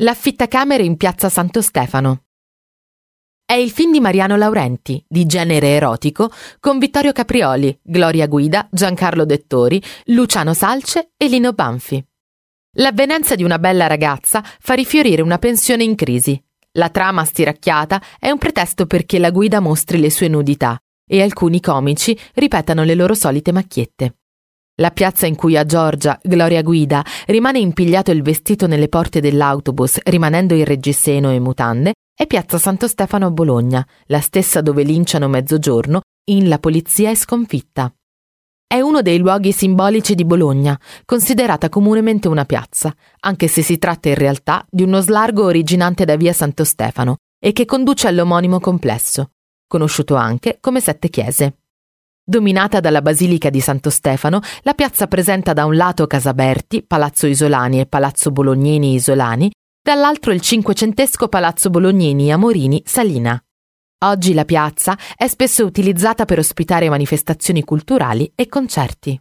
L'affittacamere in piazza Santo Stefano. È il film di Mariano Laurenti, di genere erotico, con Vittorio Caprioli, Gloria Guida, Giancarlo Dettori, Luciano Salce e Lino Banfi. L'avvenenza di una bella ragazza fa rifiorire una pensione in crisi. La trama stiracchiata è un pretesto perché la guida mostri le sue nudità e alcuni comici ripetano le loro solite macchiette. La piazza in cui a Giorgia, Gloria Guida, rimane impigliato il vestito nelle porte dell'autobus, rimanendo in reggiseno e mutande, è piazza Santo Stefano a Bologna, la stessa dove linciano mezzogiorno in La polizia è sconfitta. È uno dei luoghi simbolici di Bologna, considerata comunemente una piazza, anche se si tratta in realtà di uno slargo originante da via Santo Stefano e che conduce all'omonimo complesso, conosciuto anche come Sette Chiese. Dominata dalla Basilica di Santo Stefano, la piazza presenta da un lato Casaberti, Palazzo Isolani e Palazzo Bolognini Isolani, dall'altro il cinquecentesco Palazzo Bolognini Amorini Salina. Oggi la piazza è spesso utilizzata per ospitare manifestazioni culturali e concerti.